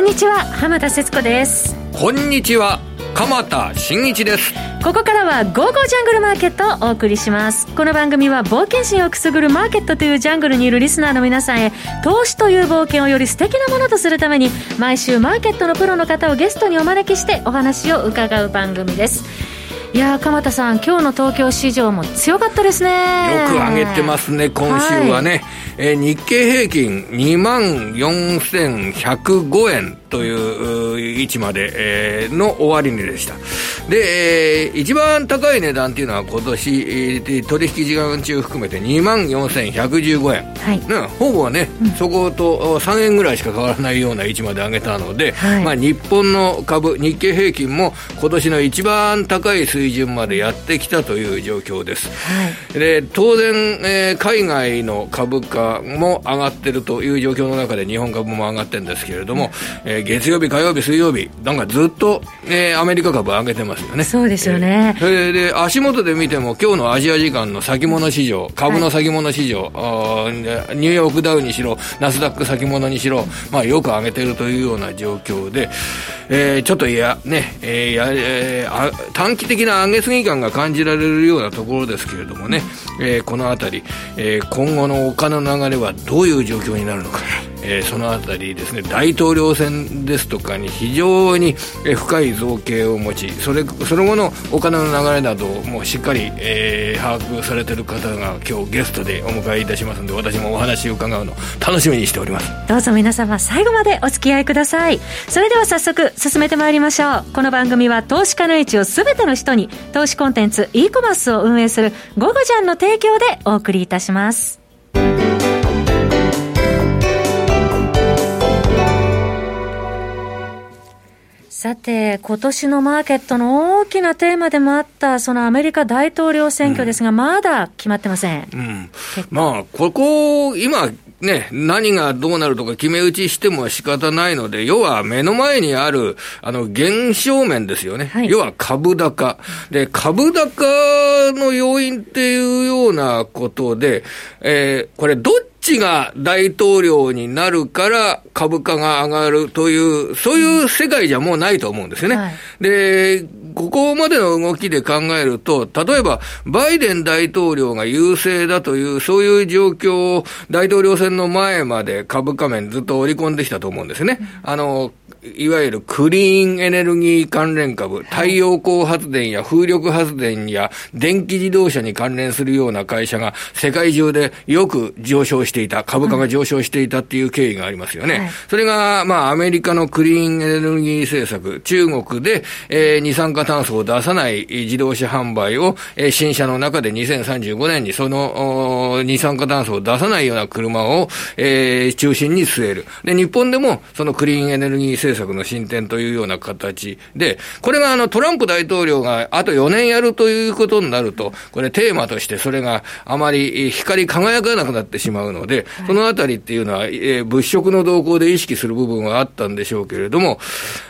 んにちは浜田節子です。こんにちは鎌田新一です。ここからは「ゴーゴージャングルマーケット」をお送りします。この番組は冒険心をくすぐるマーケットというジャングルにいるリスナーの皆さんへ投資という冒険をより素敵なものとするために毎週マーケットのプロの方をゲストにお招きしてお話を伺う番組です。いや鎌田さん、今日の東京市場も強かったですね。よく上げてますね、今週はね。はい、えー、日経平均2万4105円という位置まで、えー、の終値でした。で、えー、一番高い値段っていうのは今年、えー、取引時間中含めて2万4115円。はい。ね、ほぼね、うん、そこと3円ぐらいしか変わらないような位置まで上げたので、はい、まあ日本の株、日経平均も今年の一番高い水準までやってきたという状況です。はい、で、当然、えー、海外の株価も上がってるという状況の中で日本株も上がってるんですけれども、うん、えー、月曜日、火曜日、水曜日、なんかずっと、えー、アメリカ株上げてますよね。そうですよね。えー、で、足元で見ても、今日のアジア時間の先物市場、株の先物市場、はい、ニューヨークダウにしろ、ナスダック先物にしろ、まあ、よく上げてるというような状況で、えー、ちょっといや、ね、えーやえー、短期的な上げすぎ感が感じられるようなところですけれどもね、えー、このあたり、えー、今後のお金の流れはどういう状況になるのか。えー、そのあたりですね大統領選ですとかに非常に深い造形を持ちそれその後のお金の流れなどもしっかり、えー、把握されてる方が今日ゲストでお迎えいたしますので私もお話を伺うの楽しみにしております。どうぞ皆様最後までお付き合いください。それでは早速進めてまいりましょう。この番組は投資家の位置を全ての人に投資コンテンツ e コマースを運営する「ゴゴジャン」の提供でお送りいたします。さて、今年のマーケットの大きなテーマでもあった、そのアメリカ大統領選挙ですが、うん、まだ決まってません。うん、まあ、ここ、今、ね、何がどうなるとか決め打ちしても仕方ないので、要は目の前にある、あの、現象面ですよね。はい、要は株高。で、株高の要因っていうようなことで、えー、これどっちが大統領になるから株価が上がるという、そういう世界じゃもうないと思うんですよね。はい、で、ここまでの動きで考えると、例えば、バイデン大統領が優勢だという、そういう状況を大統領選の前まで株価面ずっと織り込んできたと思うんですね。あの、いわゆるクリーンエネルギー関連株、太陽光発電や風力発電や電気自動車に関連するような会社が世界中でよく上昇していた、株価が上昇していたっていう経緯がありますよね。はい、それが、まあ、アメリカのクリーンエネルギー政策、中国で、えー、二酸化炭素を出さない自動車販売を、えー、新車の中で2035年にその二酸化炭素を出さないような車を、えー、中心に据える。で、日本でもそのクリーンエネルギー政策策の進展というような形で、これがあのトランプ大統領があと4年やるということになると、これテーマとしてそれがあまり光り輝かなくなってしまうので、そのあたりっていうのは、えー、物色の動向で意識する部分はあったんでしょうけれども、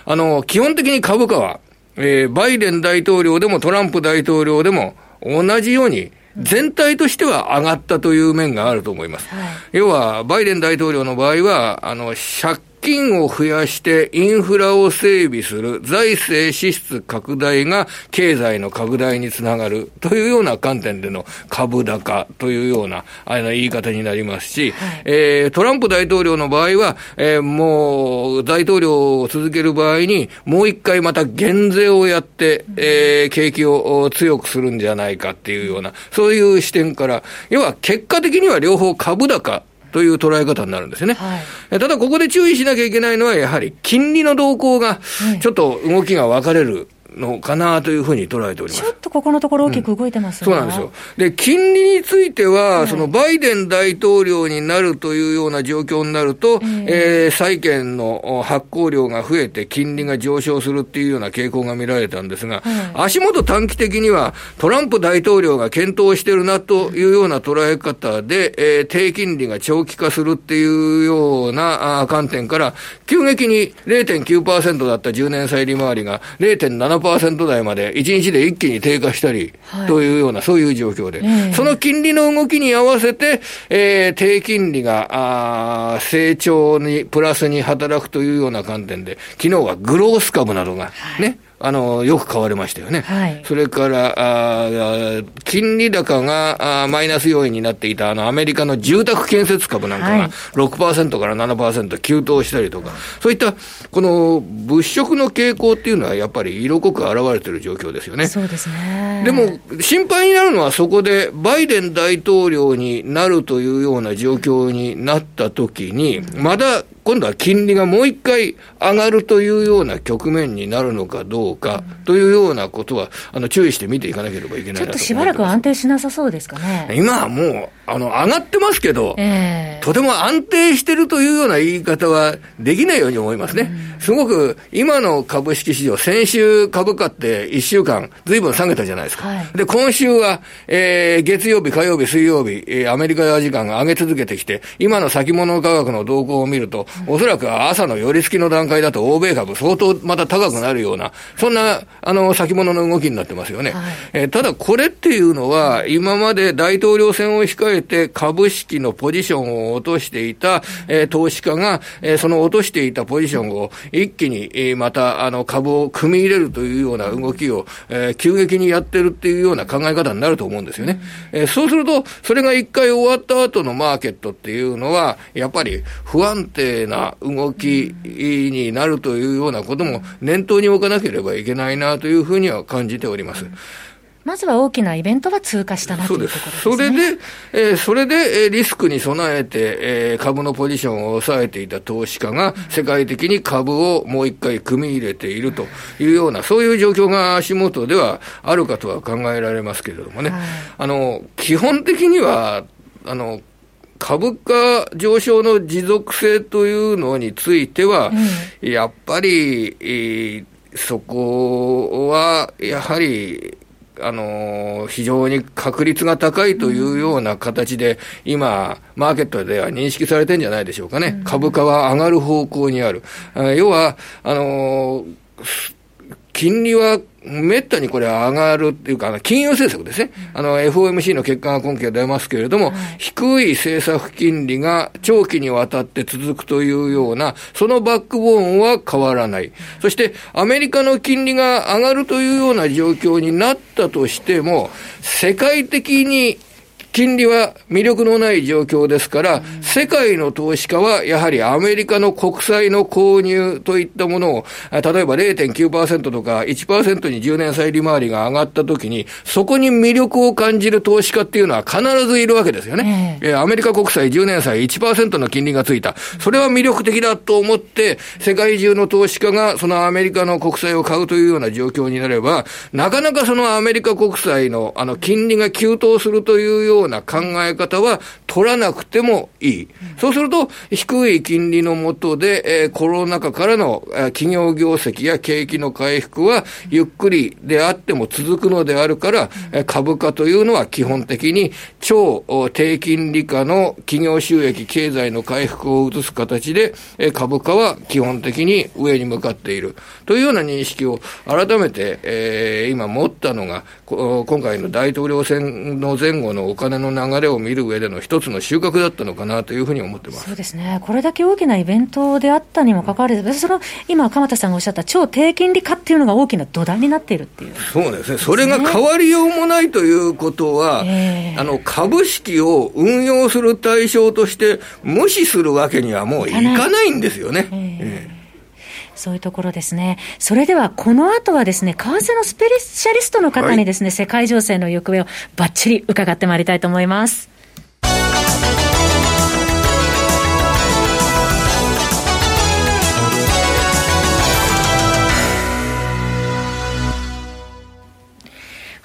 あの、基本的に株価は、えー、バイデン大統領でもトランプ大統領でも同じように全体としては上がったという面があると思います。はい、要は、バイデン大統領の場合は、あの、借金を増やしてインフラを整備する財政支出拡大が経済の拡大につながるというような観点での株高というようなあの言い方になりますし、はい、えー、トランプ大統領の場合は、えー、もう大統領を続ける場合にもう一回また減税をやって、えー、景気を強くするんじゃないかっていうような、そういう視点から、要は結果的には両方株高という捉え方になるんですね。はい、ただ、ここで注意しなきゃいけないのは、やはり金利の動向が、ちょっと動きが分かれる。のかなというふうに捉えております。ちょっとここのところ大きく動いてます、うん、そうなんですよ。で、金利については、はい、そのバイデン大統領になるというような状況になると、えー、えー、債券の発行量が増えて金利が上昇するっていうような傾向が見られたんですが、はい、足元短期的にはトランプ大統領が検討してるなというような捉え方で、えー、低金利が長期化するっていうような観点から、急激に0.9%だった10年債利回りが0.7% 7%台まで1日で一気に低下したり、というような、そういう状況で、その金利の動きに合わせて、えー、低金利があ成長にプラスに働くというような観点で、昨日はグロース株などがね、はいあの、よく買われましたよね。はい、それから、あ金利高があマイナス要因になっていたあのアメリカの住宅建設株なんかが6%から7%急騰したりとか、そういったこの物色の傾向っていうのはやっぱり色濃く現れている状況ですよね。そうですね。でも心配になるのはそこでバイデン大統領になるというような状況になったときに、まだ今度は金利がもう一回上がるというような局面になるのかどうかというようなことは、あの注意して見ていかなければいけないちょっとしばらく安定しなさそうですかね。今はもう、あの、上がってますけど、えー、とても安定してるというような言い方はできないように思いますね。うん、すごく、今の株式市場、先週株価って1週間、ずいぶん下げたじゃないですか。はい、で、今週は、えー、月曜日、火曜日、水曜日、えー、アメリカ時間が上げ続けてきて、今の先物価格の動向を見ると、おそらく朝の寄り付きの段階だと欧米株相当また高くなるような、そんな、あの、先物の動きになってますよね。はい、えー、ただこれっていうのは、今まで大統領選を控えて株式のポジションを落としていた、えー、投資家が、えー、その落としていたポジションを一気に、えー、また、あの、株を組み入れるというような動きを、えー、急激にやってるっていうような考え方になると思うんですよね。えー、そうすると、それが一回終わった後のマーケットっていうのは、やっぱり不安定な動きになるというようなことも念頭に置かなければいけないなというふうには感じております。まずは大きなイベントは通過したなというところです、ね、それで、えー、それで、えー、リスクに備えて、えー、株のポジションを抑えていた投資家が、世界的に株をもう一回組み入れているというような、そういう状況が足元ではあるかとは考えられますけれどもね、はい、あの基本的には、あの株価上昇の持続性というのについては、うん、やっぱり、えー、そこは、やはり、あの非常に確率が高いというような形で、今、マーケットでは認識されてるんじゃないでしょうかね。株価は上がる方向にある。要は、あの金利はめったにこれ上がるっていうか、金融政策ですね。あの、FOMC の結果が今期は出ますけれども、はい、低い政策金利が長期にわたって続くというような、そのバックボーンは変わらない。そして、アメリカの金利が上がるというような状況になったとしても、世界的に金利は魅力のない状況ですから、世界の投資家はやはりアメリカの国債の購入といったものを、例えば0.9%とか1%に10年債利回りが上がったときに、そこに魅力を感じる投資家っていうのは必ずいるわけですよね。えー、アメリカ国債10年債1%の金利がついた。それは魅力的だと思って、世界中の投資家がそのアメリカの国債を買うというような状況になれば、なかなかそのアメリカ国債のあの金利が急騰するというような考え方は取らなくてもいい。そうすると、低い金利のもとで、えー、コロナ禍からの、えー、企業業績や景気の回復は、ゆっくりであっても続くのであるから、えー、株価というのは基本的に超低金利下の企業収益、経済の回復を移す形で、えー、株価は基本的に上に向かっている。というような認識を改めて、えー、今持ったのが、今回の大統領選の前後のお金の流れを見る上での一つの収穫だったのかなというふうに思ってます。そうですね、これだけ大きなイベントであったにもかかわらず、その今、鎌田さんがおっしゃった超低金利化っていうのが大きな土台になっているっていう、そうですね、それが変わりようもないということは、えー、あの株式を運用する対象として無視するわけにはもういかないんですよね。えーえ。ーそういうところですね。それでは、この後はですね、為替のスペシャリストの方にですね、はい、世界情勢の行方をばっちり伺ってまいりたいと思います。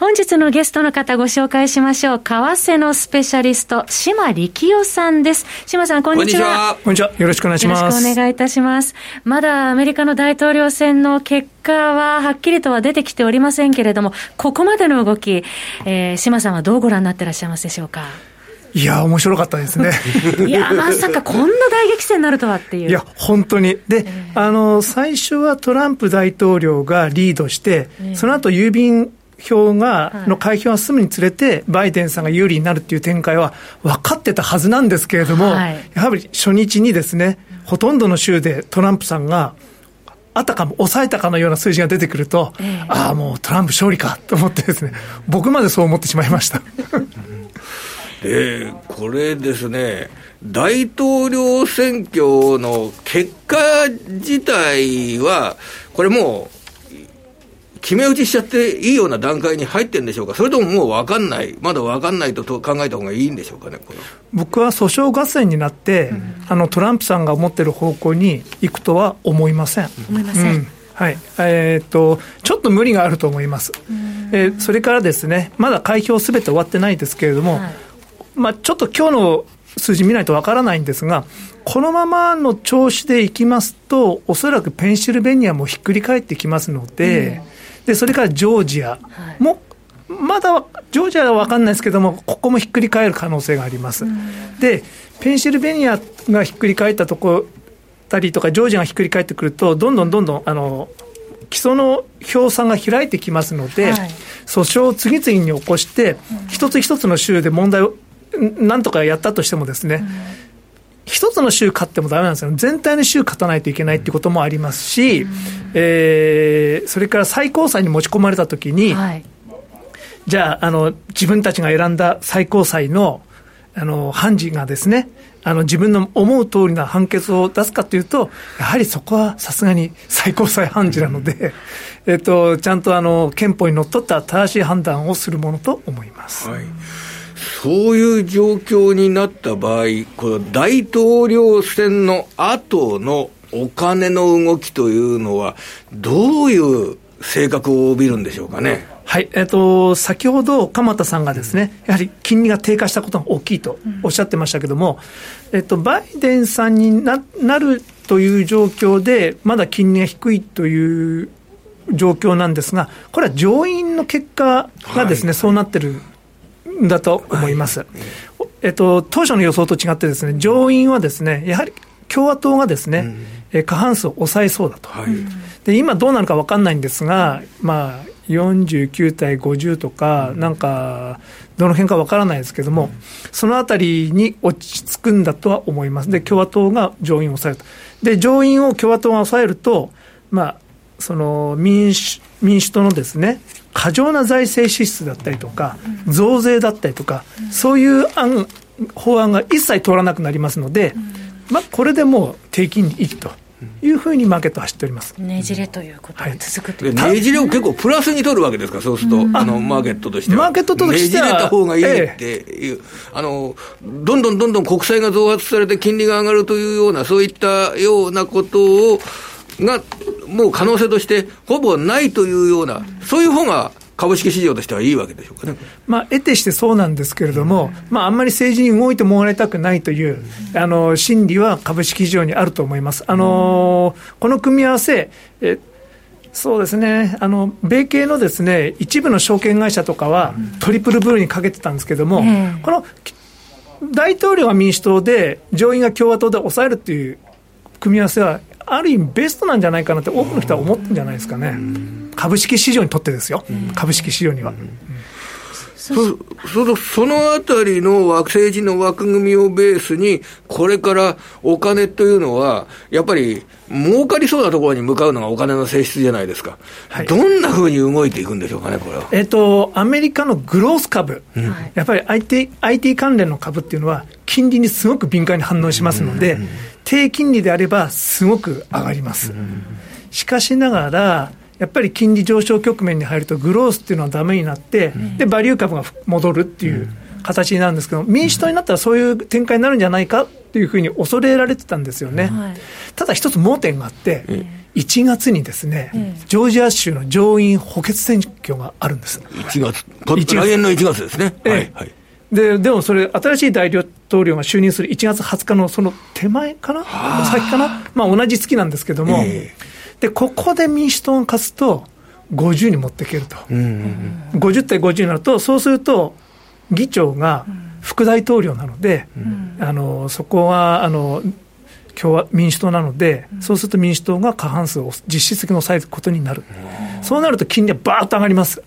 本日のゲストの方ご紹介しましょう。為替のスペシャリスト、島力夫さんです。島さん、こんにちは。こんにちは。よろしくお願いします。よろしくお願いいたします。まだアメリカの大統領選の結果ははっきりとは出てきておりませんけれども、ここまでの動き、えー、島さんはどうご覧になってらっしゃいますでしょうか？いや、面白かったですね。いや、まさかこんな大激戦になるとはっていう。いや、本当に。で、えー、あの、最初はトランプ大統領がリードして、えー、その後郵便票が、の開票が進むにつれて、バイデンさんが有利になるっていう展開は分かってたはずなんですけれども、はい、やはり初日にですね、ほとんどの州でトランプさんが、あたかも抑えたかのような数字が出てくると、えー、ああ、もうトランプ勝利かと思ってですね、僕までそう思ってしまいました。で、これですね、大統領選挙の結果自体は、これもう、決め打ちしちゃっていいような段階に入ってるんでしょうか、それとももう分かんない、まだ分かんないと考えた方がいいんでしょうかね、僕は訴訟合戦になって、うん、あのトランプさんが思ってる方向に行くとは思いません。思いません、うん。はい。えー、っとちょっと無理があると思います、えー、それからですね、まだ開票すべて終わってないですけれども、はい、まあ、ちょっと今日の数字見ないとわからないんですが、このままの調子でいきますと、おそらくペンシルベニアもひっくり返ってきますので、うんでそれからジョージアも、はい、まだジョージアは分かんないですけども、ここもひっくり返る可能性があります。で、ペンシルベニアがひっくり返ったとこたりとか、ジョージアがひっくり返ってくると、どんどんどんどんあの基礎の票差が開いてきますので、はい、訴訟を次々に起こして、一つ一つの州で問題をなんとかやったとしてもですね、一つの州勝ってもだめなんですよ、全体の州勝たないといけないっていうこともありますし、うん、えー、それから最高裁に持ち込まれたときに、はい、じゃああの、自分たちが選んだ最高裁のあの判事がですね、あの自分の思う通りな判決を出すかというと、やはりそこはさすがに最高裁判事なので、えっと、ちゃんとあの憲法にのっとった正しい判断をするものと思います。はいそういう状況になった場合、この大統領選の後のお金の動きというのは、どういう性格を帯びるんでしょうかね？はい、えっ、ー、と、先ほど鎌田さんがですね、やはり金利が低下したことが大きいとおっしゃってましたけども、えっ、と、バイデンさんにななるという状況で、まだ金利が低いという状況なんですが、これは上院の結果がですね、はい、そうなってるだと思います。はい、えっと、当初の予想と違ってですね、上院はですね、やはり共和党がですね、うん、過半数を抑えそうだと。はい、で、今どうなるか分かんないんですが、まあ、49対50とか、なんか、どの辺か分からないですけれども、そのあたりに落ち着くんだとは思います。で、共和党が上院を抑えると。で、上院を共和党が抑えると、まあ、その民主民主党のですね、過剰な財政支出だったりとか、増税だったりとか、そういう案法案が一切通らなくなりますので、まあ、これでもう低金利と。いうふうにマーケットは走っておりますねじれということが続くという、はい、ねじれを結構プラスに取るわけですか、そうすると、うん、あのマーケットとしては。マーケットとしては。ねじれた方がいいっていう、ええ、あの、どんどんどんどん国債が増発されて金利が上がるというような、そういったようなことを、が、もう可能性としてほぼないというような、そういう方が株式市場としてはいいわけでしょうかね。まあ、得てしてそうなんですけれども、まあ、あんまり政治に動いてもらいたくないという、あの、心理は株式市場にあると思います。あの、この組み合わせ、えそうですね、あの米系のですね一部の証券会社とかは、トリプルブルーにかけてたんですけども、この大統領は民主党で、上院が共和党で抑えるっていう組み合わせは、ある意味ベストなんじゃないかなって多くの人は思ってるんじゃないですかね。株式市場にとってですよ、株式市場には。そそそのあたりの政治の枠組みをベースに、これからお金というのは、やっぱり儲かりそうなところに向かうのがお金の性質じゃないですか、はい、どんなふうに動いていくんでしょうかね、これは。えっと、アメリカのグロース株、うん、やっぱり IT, IT 関連の株っていうのは、金利にすごく敏感に反応しますので、うん、低金利であれば、すごく上がります。しかしながら、やっぱり金利上昇局面に入ると、グロースっていうのはだめになって、で、バリュー株が戻るっていう形になるんですけど、民主党になったらそういう展開になるんじゃないかっていうふうに恐れられてたんですよね。ただ一つ盲点があって、1月にですね、ジョージア州の上院補欠選挙があるんです。1月、来年の1月ですね。はい、はいででもそれ、新しい大統領が就任する1月20日のその手前かな、先かな、まあ、同じ月なんですけども、えーで、ここで民主党が勝つと、50に持っていけると、うんうんうん、50対50になると、そうすると、議長が副大統領なので、あのそこはあの共和民主党なので、そうすると民主党が過半数を実質的に抑えることになる、そうなると金利はばーっと上がります。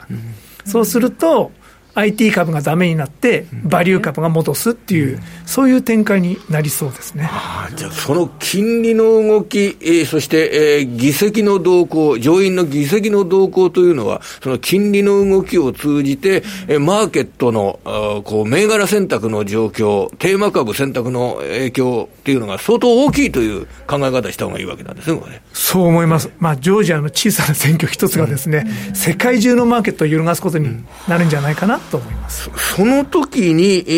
そうすると IT 株がだめになって、バリュー株が戻すっていう、そういう展開になりそうですね。じゃあ、その金利の動き、えー、そして、えー、議席の動向、上院の議席の動向というのは、その金利の動きを通じて、えー、マーケットのあこう銘柄選択の状況、テーマ株選択の影響っていうのが相当大きいという考え方した方がいいわけなんですね、ね。そう思います。まあ、ジョージアの小さな選挙一つがですね、うん、世界中のマーケットを揺るがすことになるんじゃないかなと思います。その時に、え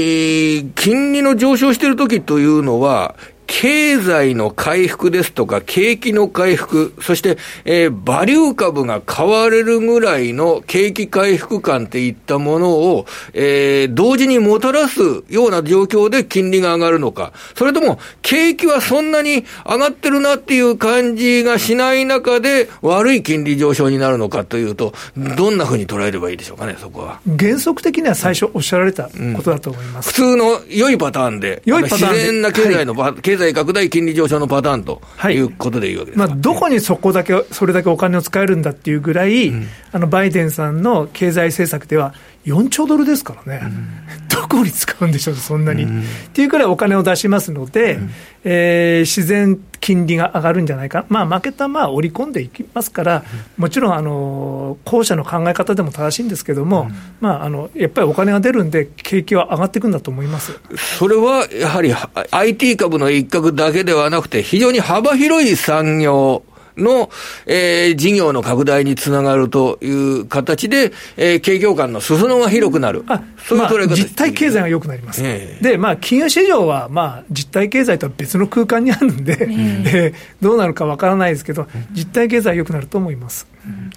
ー、金利の上昇している時というのは、経済の回復ですとか、景気の回復、そして、えー、バリュー株が買われるぐらいの景気回復感っていったものを、えー、同時にもたらすような状況で金利が上がるのか、それとも、景気はそんなに上がってるなっていう感じがしない中で、悪い金利上昇になるのかというと、どんなふうに捉えればいいでしょうかね、そこは。原則的には最初おっしゃられたことだと思います。うん、普通の良いパターンで、良いパターン自然な経済の、はい、経済拡大金利上昇のパターンとい。うことでいいわけです、はい、まあ、どこにそこだけ、それだけお金を使えるんだっていうぐらい、うん、あのバイデンさんの経済政策では、4兆ドルですからね、うん、どこに使うんでしょう、そんなに。うん、っていうくらいお金を出しますので、うん、えー、自然金利が上がるんじゃないか、まあ、マーケットはまあ織り込んでいきますから、もちろんあの後者の考え方でも正しいんですけれども、まあ、あのやっぱりお金が出るんで、景気は上がっていくんだと思います。それはやはり IT 株の一角だけではなくて、非常に幅広い産業の、えー、事業の拡大につながるという形で、えー、景況感の裾野が広くなる。あそういう捉え方、まあ、実体経済が良くなります。えー、で、まあ、金融市場は、まあ、実体経済とは別の空間にあるんで、えー、えー、どうなるかわからないですけど、実体経済は良くなると思います。うん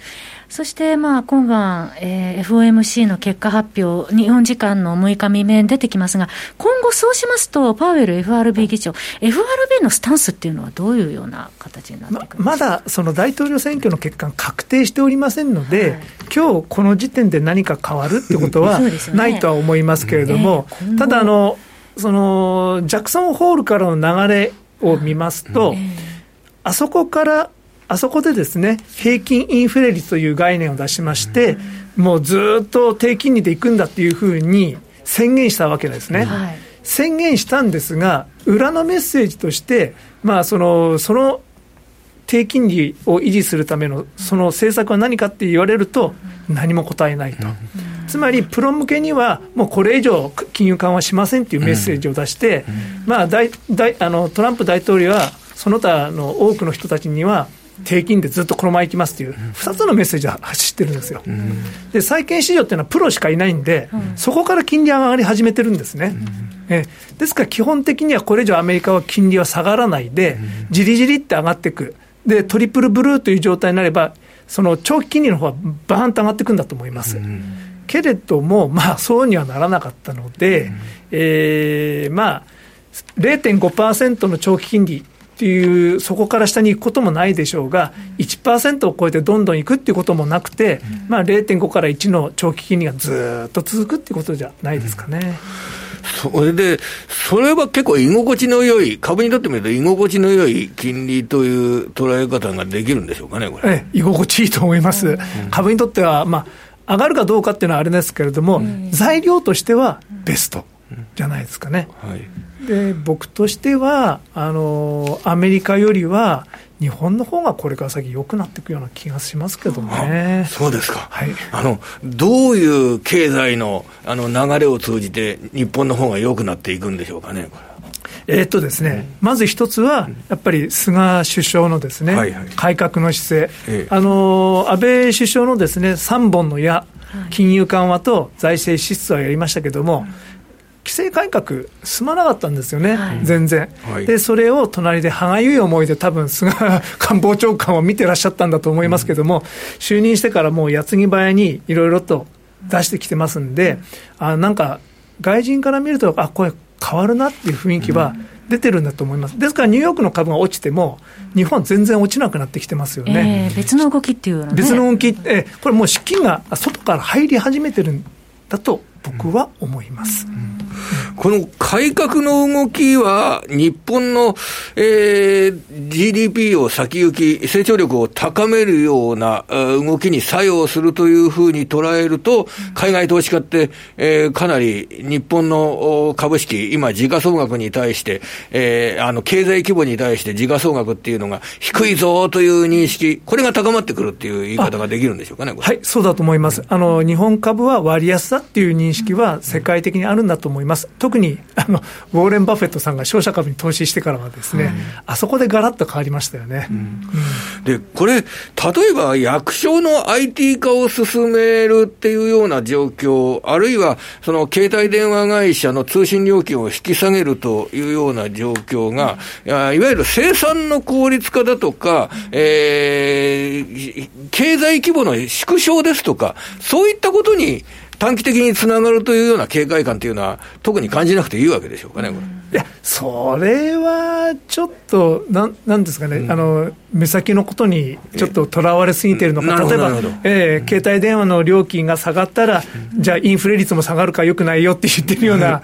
そして、まあ、今晩、えー、FOMC の結果発表、日本時間の6日未明に出てきますが、今後そうしますと、パウエル FRB 議長、FRB のスタンスっていうのはどういうような形になっていくままだその大統領選挙の結果確定しておりませんので、はい、今日この時点で何か変わるってことは ないとは思いますけれども、ねえー、ただあの、そのジャクソンホールからの流れを見ますと、えー、あそこからあそこでですね、平均インフレ率という概念を出しまして、もうずっと低金利でいくんだっていうふうに宣言したわけですね。はい、宣言したんですが、裏のメッセージとして、まあ、その、その低金利を維持するためのその政策は何かって言われると、何も答えないと。つまり、プロ向けには、もうこれ以上金融緩和しませんっていうメッセージを出して、まあ、大大あのトランプ大統領は、その他の多くの人たちには、低金でずっとこのままいきますという、2つのメッセージを走ってるんですよ。で、債券市場っていうのはプロしかいないんで、そこから金利上がり始めてるんですね。えですから基本的にはこれ以上アメリカは金利は下がらないで、じりじりって上がっていく。で、トリプルブルーという状態になれば、その長期金利の方はバーンと上がっていくんだと思います。けれども、まあ、そうにはならなかったので、えー、まあ、0.5%の長期金利っていう、そこから下に行くこともないでしょうが、1%を超えてどんどん行くっていうこともなくて、まあ、0.5から1の長期金利がずっと続くっていうことじゃないですかね。それで、それは結構居心地の良い、株にとってみると居心地の良い金利という捉え方ができるんでしょうかね、これ。ええ、居心地いいと思います。うん、株にとっては、まあ、上がるかどうかっていうのはあれですけれども、うん、材料としてはベストじゃないですかね。はいで僕としてはあの、アメリカよりは、日本の方がこれから先、良くなっていくような気がしますけどね。そうですか、はい、あのどういう経済のあの流れを通じて、日本の方が良くなっていくんでしょうかね、えー、っとですね、まず一つは、やっぱり菅首相のですね、はいはい、改革の姿勢、ええ、あの安倍首相のですね3本の矢、金融緩和と財政支出はやりましたけれども、規制改革、進まなかったんですよね、はい、全然、はい、で、それを隣で歯がゆい思いで、多分菅 官房長官を見てらっしゃったんだと思いますけれども、うん、就任してからもう矢継ぎ早にいろいろと出してきてますんで、あなんか、外人から見ると、あこれ、変わるなっていう雰囲気は出てるんだと思います、ですからニューヨークの株が落ちても、日本、全然落ちなくなってきてますよね、えー、別の動きっていうのは、ね、別の動き、えー、これもう資金が外から入り始めてるんだと僕は思います。うんこの改革の動きは、日本の、えー、GDP を先行き、成長力を高めるような動きに作用するというふうに捉えると、海外投資家って、えー、かなり日本の株式、今、時価総額に対して、えー、あの経済規模に対して時価総額っていうのが低いぞという認識、これが高まってくるっていう言い方ができるんでしょうかね、はい、そうだと思います。あの日本株は割安だっていう認識は世界的にあるんだと思います。特にあのウォーレン・バフェットさんが商社株に投資してからはですね、うん、あそこでガラッと変わりましたよね。で、これ、例えば役所の IT 化を進めるっていうような状況、あるいはその携帯電話会社の通信料金を引き下げるというような状況が、いわゆる生産の効率化だとか、えー、経済規模の縮小ですとか、そういったことに短期的につながるというような警戒感というのは、特に感じなくていいわけでしょうかね、これ。いや、それはちょっと、なん、なんですかね、うん、あの、目先のことにちょっととらわれすぎているのか、例えば、えー、携帯電話の料金が下がったら、うん、じゃあインフレ率も下がるからよくないよって言ってるような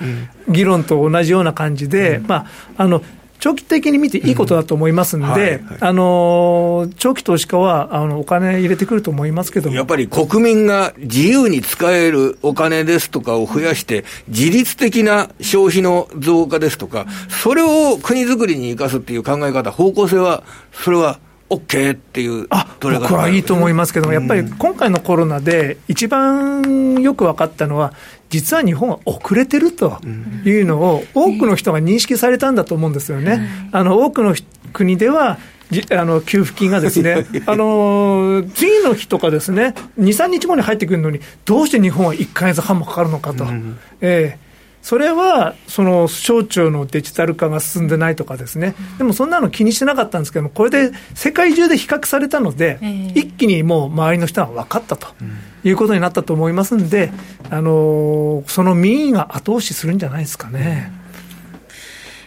議論と同じような感じで、まあ、あの、長期的に見ていいことだと思いますんで、うん。はいはい、あの長期投資家はあのお金入れてくると思いますけどやっぱり国民が自由に使えるお金ですとかを増やして、自律的な消費の増加ですとか、それを国づくりに生かすっていう考え方、方向性は、それは OK っていうあ僕はいいと思いますけども、やっぱり今回のコロナで、一番よく分かったのは、実は日本は遅れてるというのを、多くの人が認識されたんだと思うんですよね。あの多くの国ではあの給付金がですね、あの次の日とかですね、2、3日後に入ってくるのに、どうして日本は1か月半もかかるのかと。えーそれはその省庁のデジタル化が進んでないとかですね、でもそんなの気にしてなかったんですけども、これで世界中で比較されたので、一気にもう周りの人は分かったということになったと思いますんで、あのその民意が後押しするんじゃないですかね。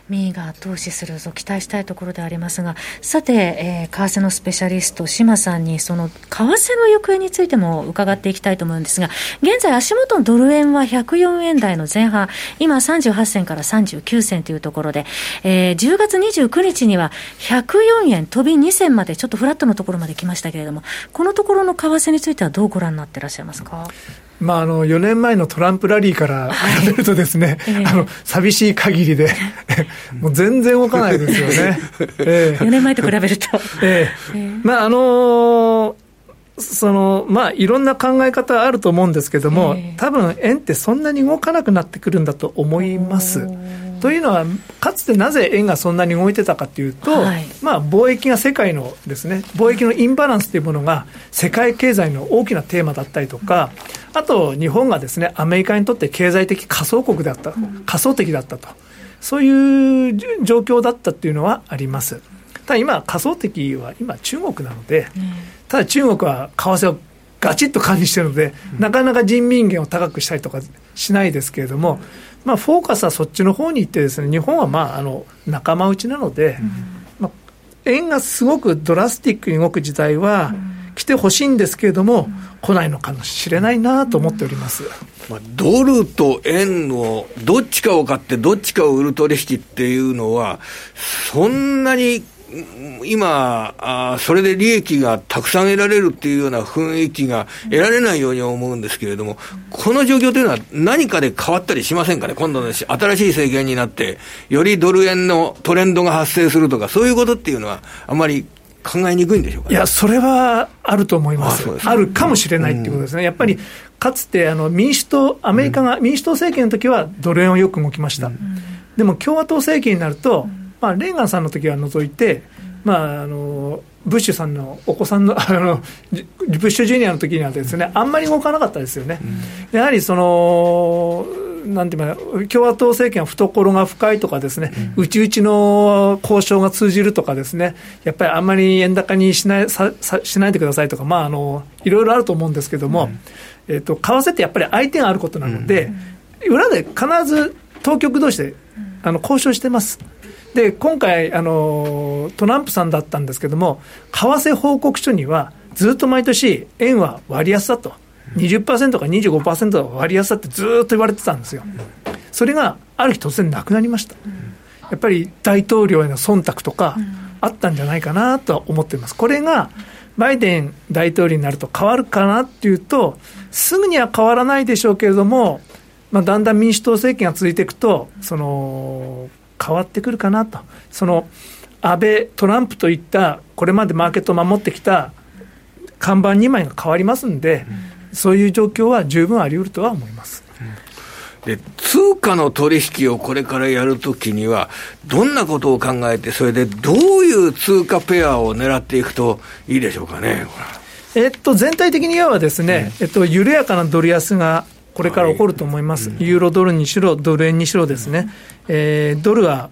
民意が後押しするぞ期待したいところでありますが、さて、えー、為替のスペシャリスト、島さんに、その為替の行方についても伺っていきたいと思うんですが、現在、足元のドル円は104円台の前半、今38銭から39銭というところで、えー、10月29日には104円飛び2銭まで、ちょっとフラットのところまで来ましたけれども、このところの為替についてはどうご覧になっていらっしゃいますか？まあ、あの4年前のトランプラリーから比べるとですね、はい、あの寂しい限りで もう全然動かないですよね。えー、4年前と比べると。えー、まああのーそのまあ、いろんな考え方あると思うんですけども、多分円ってそんなに動かなくなってくるんだと思います。というのは、かつてなぜ円がそんなに動いてたかというと、はい、まあ、貿易が世界のですね、貿易のインバランスというものが世界経済の大きなテーマだったりとか、あと日本がですね、アメリカにとって経済的仮想国であった、仮想的だったと、そういう状況だったっていうのはあります。ただ今、仮想的は今、中国なので、ただ中国は為替をガチッと管理してるので、なかなか人民元を高くしたりとかしないですけれども、まあ、フォーカスはそっちの方に行ってですね、日本はまああの仲間内なので、まあ、円がすごくドラスティックに動く時代は、来てほしいんですけれども、来ないのかもしれないなと思っております。まあ、ドルと円をどっちかを買ってどっちかを売る取引っていうのは、そんなに今あ、それで利益がたくさん得られるっていうような雰囲気が得られないように思うんですけれども、この状況というのは何かで変わったりしませんかね、今度の新しい政権になって、よりドル円のトレンドが発生するとか、そういうことっていうのは、あまり考えにくいんでしょうか、ね、いや、それはあると思います。ああるかもしれないっていうことですね。やっぱり、かつてあの民主党、アメリカが民主党政権の時はドル円はよく動きました。でも共和党政権になると、まあ、レーガンさんの時は除いて、まあ、あのブッシュさんのお子さんの あのブッシュジュニアの時にはですねあんまり動かなかったですよね。うん、やはりそのなんていう共和党政権は懐が深いとかですね、うちうちの交渉が通じるとかですね、やっぱりあんまり円高にしないささしないでくださいとか、まあ、あのいろいろあると思うんですけども、うん、えーと、為替ってやっぱり相手があることなので、うん、裏で必ず当局同士であの交渉してます。で今回あの、トランプさんだったんですけども、為替報告書には、ずっと毎年、円は割安だと20%か25%の割安だってずっと言われてたんですよ。それがある日突然なくなりました。やっぱり大統領への忖度とかあったんじゃないかなとは思っています。これがバイデン大統領になると変わるかなっていうと、すぐには変わらないでしょうけれども、まあ、だんだん民主党政権が続いていくと、その変わってくるかなと、その安倍、トランプといった、これまでマーケットを守ってきた看板2枚が変わりますんで、うん、そういう状況は十分あり得るとは思います。で通貨の取引をこれからやるときには、どんなことを考えて、それでどういう通貨ペアを狙っていくといいでしょうかね、えっと、全体的にはですね、うん、えっと、緩やかなドル安がこれから起こると思います、はい、ユーロドルにしろ、ドル円にしろですね、えー、ドルは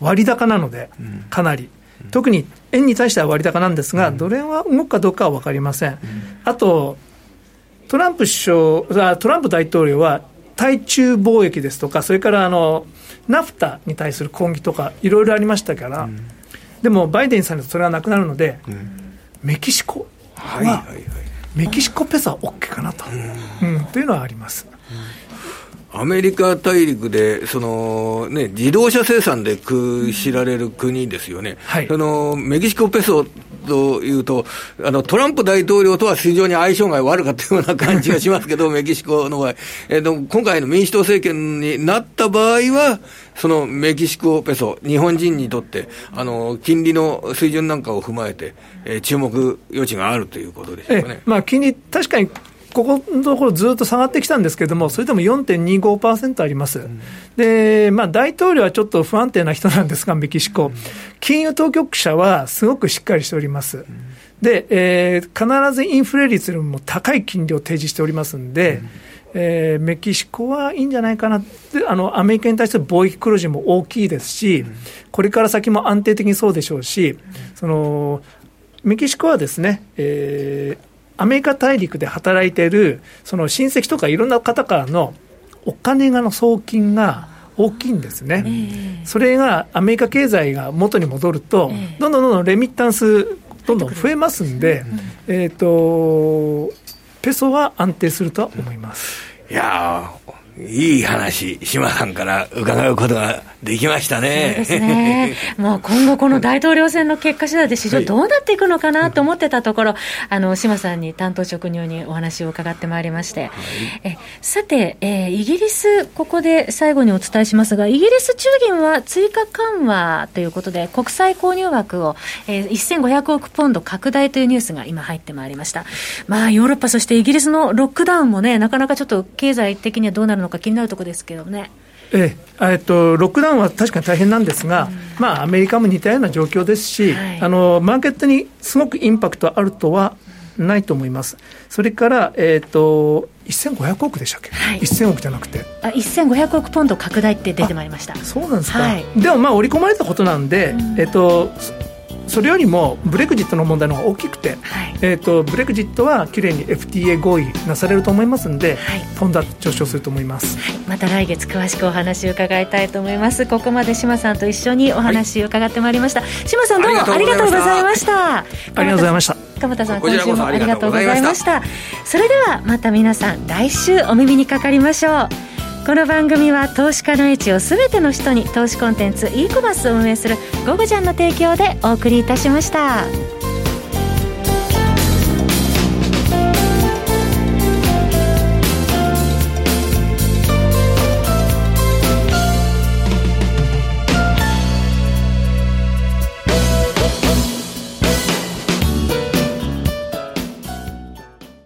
割高なので、かなり。特に円に対しては割高なんですが、ドル円は動くかどうかは分かりません。あと、トランプ首相、トランプ大統領は対中貿易ですとか、それからあのナフタに対する抗議とか、いろいろありましたから、でもバイデンさんにそれはなくなるので、メキシコは、メキシコペソは OK かなと、うん、というのはあります。アメリカ大陸で、そのね、自動車生産で知られる国ですよね、はい、そのメキシコペソというとあの、トランプ大統領とは非常に相性が悪かったような感じがしますけど、メキシコの場合、えーと、今回の民主党政権になった場合は、そのメキシコペソ、日本人にとって、あの金利の水準なんかを踏まえて、えー、注目余地があるということでしょうかね。まあ、金利確かにここのところずっと下がってきたんですけれども、それでも4.25%あります。うん、で、まあ、大統領はちょっと不安定な人なんですが、メキシコ。金融当局者はすごくしっかりしております。で、えー、必ずインフレ率よりも高い金利を提示しておりますんで、うんえー、メキシコはいいんじゃないかなあの、アメリカに対する貿易黒字も大きいですし、うん、これから先も安定的にそうでしょうし、そのメキシコはですね、えー、アメリカ大陸で働いているその親戚とかいろんな方からのお金がの送金が大きいんですね、えー、それがアメリカ経済が元に戻ると、えー、どんどんどんどんレミッタンス、どんどん増えますんで、えーと、ペソは安定するとは思います。いやいい話、島さんから伺うことができましたね。そうですね。もう今後この大統領選の結果次第で市場どうなっていくのかなと思ってたところ、はい、あの、島さんに担当職人にお話を伺ってまいりまして。はい、えさて、えー、イギリス、ここで最後にお伝えしますが、イギリス中銀は追加緩和ということで、国債購入枠を、えー、1500億ポンド拡大というニュースが今入ってまいりました。まあ、ヨーロッパ、そしてイギリスのロックダウンもね、なかなかちょっと経済的にはどうなるのか気になるところですけどね。ええっと、ロックダウンは確かに大変なんですが、うん、まあ、アメリカも似たような状況ですし、はい、あのマーケットにすごくインパクトあるとはないと思います。それから、えっ、ー、と、1500億でしたっけ、はい、1000億じゃなくて。あ1500億ポンド拡大って出てまいりました。そうなんですか、はい、でもまあ織り込まれたことなんで、うん、えっ、ー、とそれよりもブレグジットの問題の方が大きくて、はい、えーと、ブレグジットはきれいに FTA 合意なされると思いますので、はい、ポンド上昇すると思います、はい、また来月詳しくお話を伺いたいと思います。ここまで島さんと一緒にお話を伺ってまいりました、島さんどうもありがとうございました。ありがとうございました。鎌田さん今週もありがとうございました。それではまた皆さん来週お耳にかかりましょうこの番組は投資家の位置を全ての人に投資コンテンツ e コマースを運営する「ゴゴジャン」の提供でお送りいたしました。